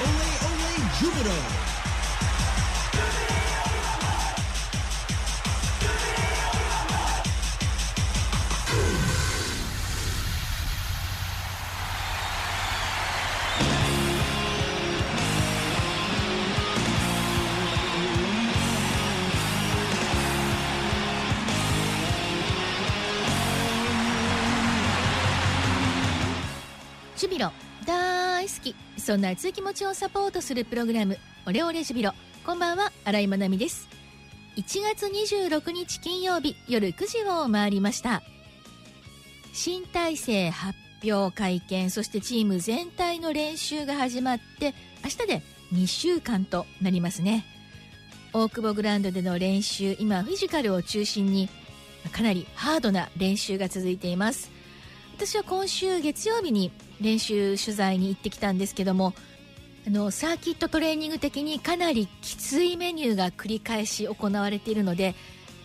Ole Ole Jubilo. ジュビロ大好き。そんな熱い気持ちをサポートするプログラムオレオレジュビロ。こんばんは新井まなみです。1月26日金曜日夜9時を回りました。新体制発表会見そしてチーム全体の練習が始まって明日で2週間となりますね。大久保グラウンドでの練習今フィジカルを中心にかなりハードな練習が続いています。私は今週月曜日に練習取材に行ってきたんですけどもあのサーキットトレーニング的にかなりきついメニューが繰り返し行われているので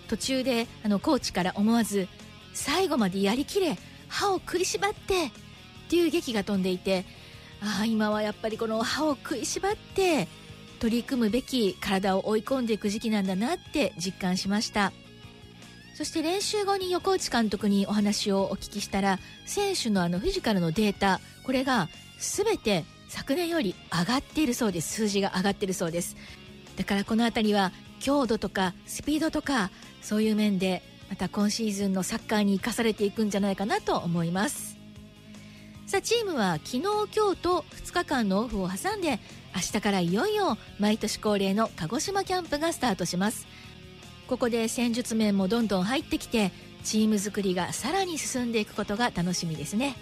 途中であのコーチから思わず最後までやりきれ歯を食いしばってっていう劇が飛んでいてああ今はやっぱりこの歯を食いしばって取り組むべき体を追い込んでいく時期なんだなって実感しました。そして練習後に横内監督にお話をお聞きしたら選手のあのフィジカルのデータこれが全て昨年より上がっているそうです。数字が上がっているそうです。だからこの辺りは強度とかスピードとかそういう面でまた今シーズンのサッカーに生かされていくんじゃないかなと思います。さあチームは昨日今日と2日間のオフを挟んで明日からいよいよ毎年恒例の鹿児島キャンプがスタートします。ここで戦術面もどんどん入ってきてチーム作りがさらに進んでいくことが楽しみですね。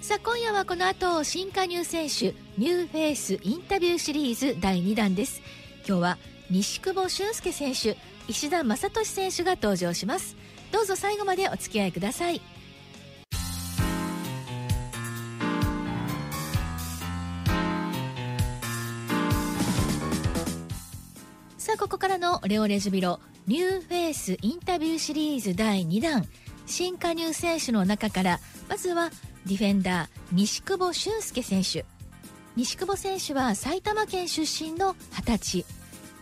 さあ今夜はこの後新加入選手ニューフェイスインタビューシリーズ第2弾です。今日は西久保俊介選手石田正俊選手が登場します。どうぞ最後までお付き合いください。レオレジュビロニューフェイスインタビューシリーズ第2弾。新加入選手の中からまずはディフェンダー西久保駿介選手。西久保選手は埼玉県出身の20歳。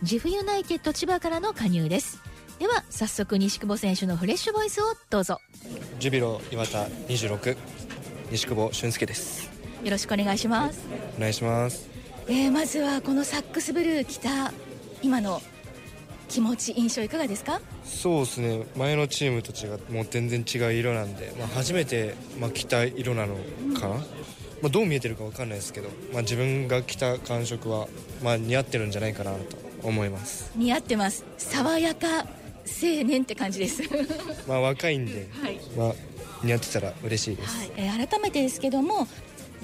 ジェフユナイテッド千葉からの加入です。では早速西久保選手のフレッシュボイスをどうぞ。ジュビロ磐田26西久保駿介です。よろしくお願いします、お願いします。えーまずはこのサックスブルー着た今の気持ち印象いかがですか？そうですね。前のチームと違ってもう全然違う色なんで、まあ、初めて、まあ、着た色なのかな、まあ、どう見えてるか分かんないですけど、まあ、自分が着た感触は、まあ、似合ってるんじゃないかなと思います。似合ってます。爽やか青年って感じです。まあ若いんで、はい。まあ、似合ってたら嬉しいです、はい、えー改めてですけども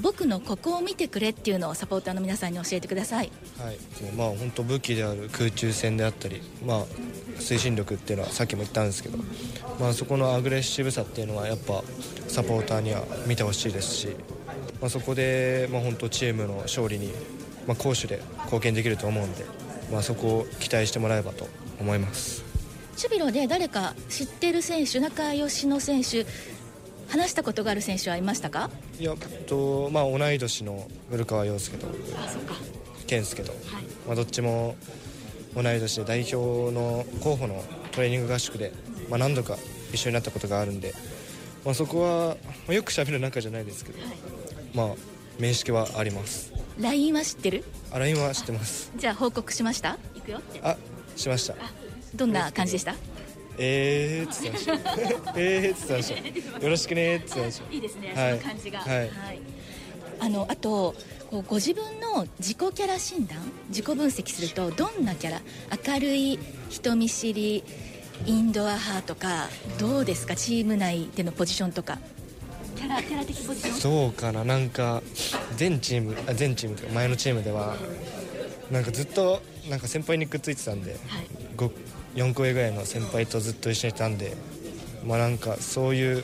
僕のここを見てくれっていうのをサポーターの皆さんに教えてくださいはい、まあ本当武器である空中戦であったり、まあ、推進力っていうのはさっきも言ったんですけど、まあ、そこのアグレッシブさっていうのはやっぱサポーターには見てほしいですし、まあ、そこで、まあ、本当チームの勝利に、まあ、攻守で貢献できると思うんで、まあ、そこを期待してもらえばと思います。ジュビロで誰か知ってる選手仲良しの選手話したことがある選手はいましたか？いやと、まあ、同い年の古川陽介と健介と、はい。まあ、どっちも同い年で代表の候補のトレーニング合宿で、まあ、何度か一緒になったことがあるんで、まあ、そこは、まあ、よく喋る仲じゃないですけど、まあ面識はあります。LINE は知ってる？あ LINE は知ってます。じゃあ報告しました？行くよ。ってあしました。どんな感じでした？えーっつってましたえーっつってました。よろしくねーっつってました。いいですね、はい。その感じが。はい。あのあとこうご自分の自己キャラ診断？自己分析するとどんなキャラ？明るい人見知りインドア派とかどうですか？チーム内でのポジションとか。キャラキャラ的ポジション？そうかな。なんか全チームあ全チームというか前のチームではなんかずっとなんか先輩にくっついてたんで、はい。ご4個上ぐらいの先輩とずっと一緒にいたんでまあなんかそういう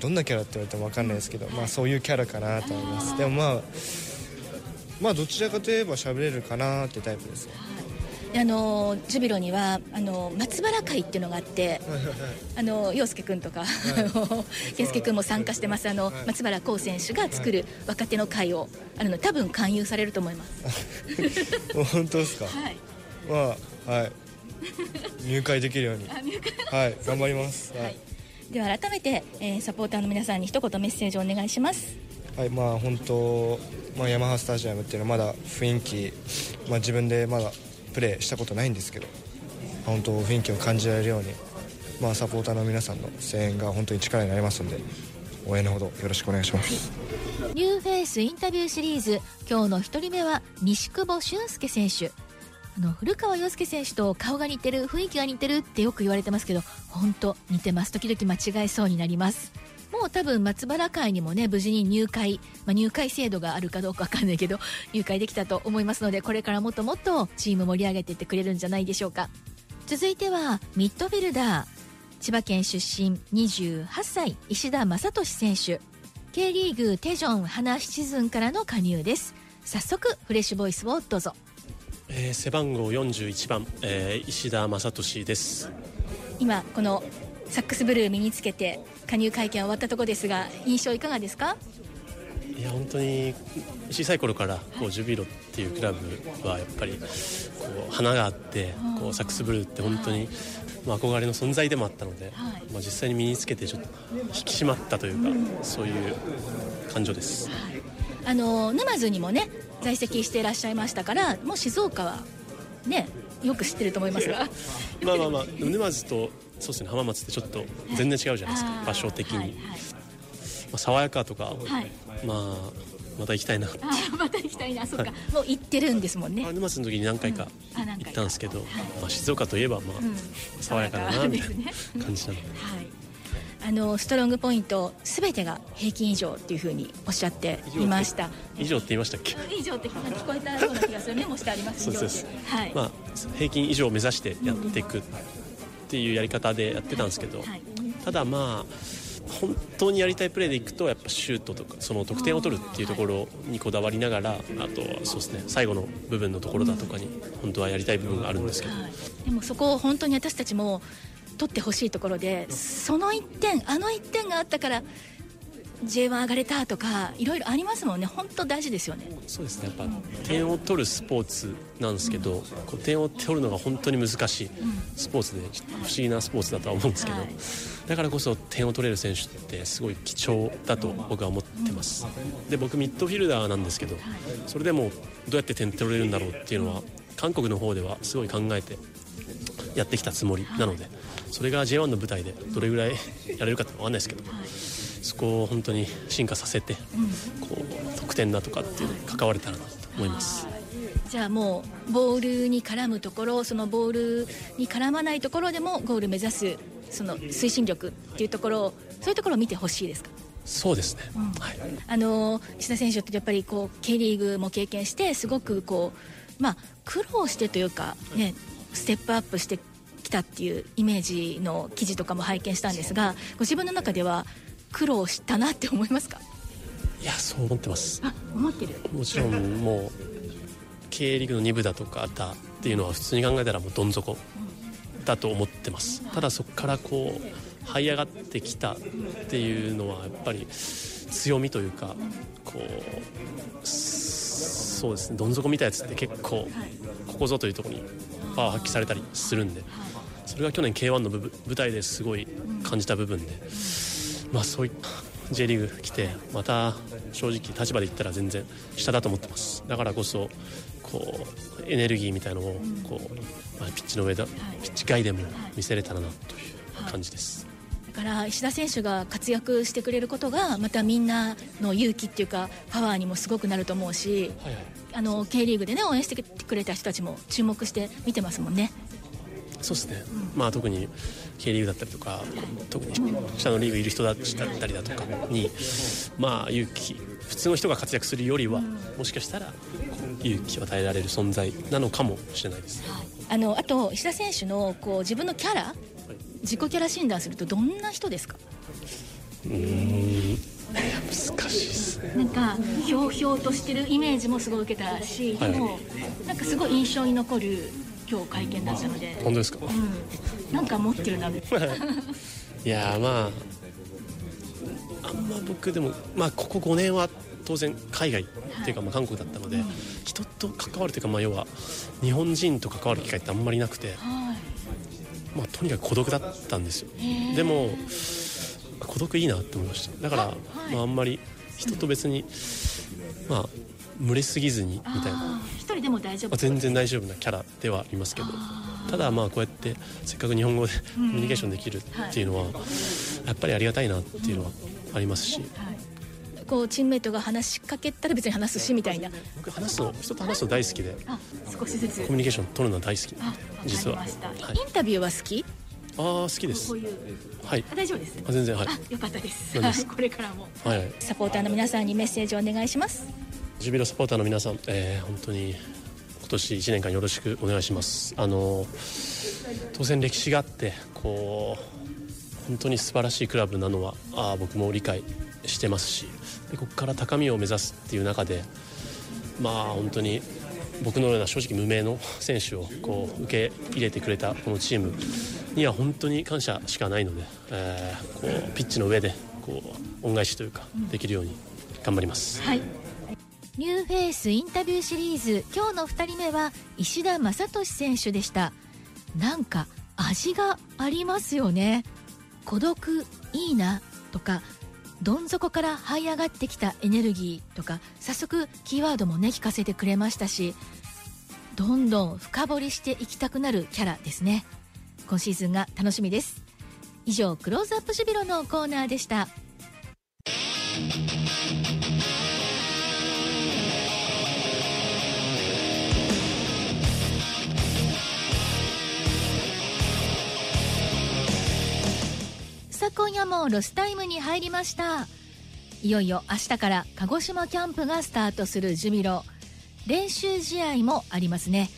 どんなキャラって言われても分かんないですけど、まあそういうキャラかなと思いますでもまあまあどちらかといえば喋れるかなってタイプですねあのジュビロにはあの松原会っていうのがあって、あの陽介君とか、はい、健介君も参加してますあの、松原幸選手が作る若手の会をあの多分勧誘されると思います。本当ですか？はい。まあはい。入会できるように。はい頑張ります。はい。では改めて、えー、サポーターの皆さんに一言メッセージをお願いします。はいまあ本当まあヤマハスタジアムっていうのはまだ雰囲気まあ自分でまだプレーしたことないんですけど本当雰囲気を感じられるように、まあ、サポーターの皆さんの声援が本当に力になりますので応援のほどよろしくお願いしますニューフェイスインタビューシリーズ今日の1人目は西久保駿介選手あの古川陽介選手と顔が似てる雰囲気が似てるってよく言われてますけど本当似てます。時々間違えそうになります。もう多分松原会にもね無事に入会、まあ、入会制度があるかどうか分かんないけど 入会できたと思いますのでこれからもっともっとチーム盛り上げていってくれるんじゃないでしょうか。続いてはミッドフィルダー千葉県出身28歳石田正俊選手。K リーグテジョン花シチズンからの加入です。早速フレッシュボイスをどうぞ、えー、背番号41番、えー、石田正俊です。今このサックスブルー身につけて加入会見終わったところですが印象いかがですか？いや本当に小さい頃からこうジュビロっていうクラブはやっぱりこう花があってこうサックスブルーって本当にまあ憧れの存在でもあったので、まあ、実際に身につけてちょっと引き締まったというか、そういう感情です。あの沼津にもね在籍していらっしゃいましたからもう静岡はねよく知ってると思いますが。まあまあまあ沼津とそうですね浜松ってちょっと全然違うじゃないですか場所的に、はいはい、まあ、爽やかとか、はい、まあまた行きたいなまた行きたいなそっか、もう行ってるんですもんね。沼津の時に何回か行ったんですけど、まあ、静岡といえばまあ、爽やかだなみたいな感じなので、はいあのストロングポイントすべてが平均以上っていうふうにおっしゃっていました。以上って言いましたっけ？以上って聞こえたような気がするメモしてありますそうです。はい、まあ平均以上を目指してやっていくっていうやり方でやってたんですけど、はいはい、ただまあ本当にやりたいプレーでいくとやっぱシュートとかその得点を取るっていうところにこだわりながらあとはそうですね最後の部分のところだとかに本当はやりたい部分があるんですけど、はい、でもそこを本当に私たちも取ってほしいところでその1点あの1点があったから J1 上がれたとかいろいろありますもんね。本当大事ですよね。そうですね。やっぱ点を取るスポーツなんですけど、うん、点を取るのが本当に難しいスポーツで不思議なスポーツだとは思うんですけど、はい、だからこそ点を取れる選手ってすごい貴重だと僕は思ってます、で僕ミッドフィルダーなんですけどそれでもどうやって点取れるんだろうっていうのは韓国の方ではすごい考えてやってきたつもりなので、それが J1 の舞台でどれぐらいやれるかって分かんないですけど、そこを本当に進化させて、こう得点だとかっていうのに関われたらなと思います。じゃあもうボールに絡むところそのボールに絡まないところでもゴール目指すその推進力っていうところをそういうところを見てほしいですか？そうですね、うん、はい、あの石田選手ってやっぱりこう K リーグも経験してすごくこう、まあ、苦労してというか、ね、ステップアップしてきたっていうイメージの記事とかも拝見したんですがご自分の中では苦労したなって思いますか？いやそう思ってます。あ思ってる。もちろんもう経営リーグの2部だとかだっていうのは普通に考えたらもうどん底だと思ってます。ただそこからこう這い上がってきたっていうのはやっぱり強みというかこうそうですね。どん底みたいなやつって結構ここぞというところにパワー発揮されたりするんでそれが去年 k 1の舞台ですごい感じた部分で。まあ、そういった J リーグ来てまた正直立場で言ったら全然下だと思ってますだからこそこうエネルギーみたいのをこう、まあ、ピッチの上だ、ピッチ外でも見せれたらなという感じです。だから石田選手が活躍してくれることがまたみんなの勇気っていうかパワーにもすごくなると思うし、はいはい、あの K リーグでね応援してくれた人たちも注目して見てますもんね。そうですね、うん、まあ、特に K リーグだったりとか特に下のリーグいる人だったりだとかに、まあ、勇気普通の人が活躍するよりはもしかしたら勇気を与えられる存在なのかもしれないです。あのあと石田選手のこう自分のキャラ、はい、自己キャラ診断するとどんな人ですか？うん。難しいですね。なんかひょうひょうとしてるイメージもすごい受けたし、でも、はい、なんかすごい印象に残る今日会見だったので。本当ですか、うん、なんか持ってるな。いやまああんま僕でもまあここ5年は当然海外っていうかまあ韓国だったので、はい、人と関わるというかまあ要は日本人と関わる機会ってあんまりなくて、はい、まあ、とにかく孤独だったんですよ。でも孤独いいなって思いました。だから、はい、まあ、あんまり人と別に、まあ群れすぎずにみたいな。一人でも大丈夫、まあ、全然大丈夫なキャラではありますけど。ただまあこうやってせっかく日本語でコミュニケーションできるっていうのは、やっぱりありがたいなっていうのはありますし、こうチームメイトが話しかけたら別に話すしみたいな。僕話すの人と話すの大好きで少しずつ。コミュニケーション取るのは大好き。実は、はい、インタビューは好き？ああ好きです。はい。大丈夫です。あ全然はい。よかったです。これからも、はい、サポーターの皆さんにメッセージをお願いしますジュビロサポーターの皆さん、えー、本当に今年1年間よろしくお願いしますあの当然歴史があってこう本当に素晴らしいクラブなのはあ僕も理解してますしでここから高みを目指すっていう中でまあ本当に僕のような正直無名の選手をこう受け入れてくれたこのチームには本当に感謝しかないので、えー、こうピッチの上でこう恩返しというかできるように頑張ります。はいニューフェイスインタビューシリーズ。今日の2人目は石田雅俊選手でした。なんか味がありますよね。孤独いいなとかどん底から這い上がってきたエネルギーとか早速キーワードもね聞かせてくれましたしどんどん深掘りしていきたくなるキャラですね。今シーズンが楽しみです。以上クローズアップジュビロのコーナーでした。今夜もロスタイムに入りました。いよいよ明日から鹿児島キャンプがスタートするジュビロ練習試合もありますね。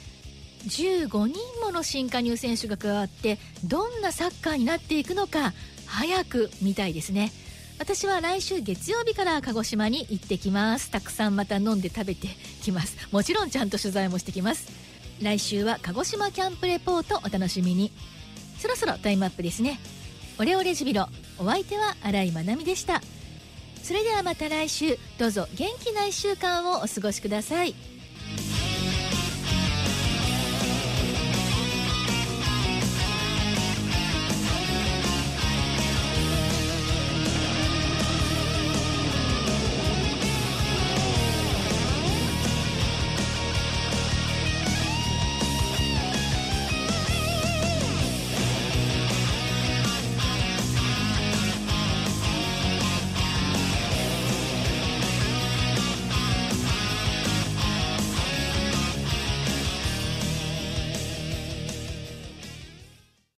15人もの新加入選手が加わってどんなサッカーになっていくのか早く見たいですね。私は来週月曜日から鹿児島に行ってきます。たくさんまた飲んで食べてきます。もちろんちゃんと取材もしてきます。来週は鹿児島キャンプレポートお楽しみに。そろそろタイムアップですね。オレオレジビロ。お相手は新井まなみでした。それではまた来週。どうぞ元気な1週間をお過ごしください。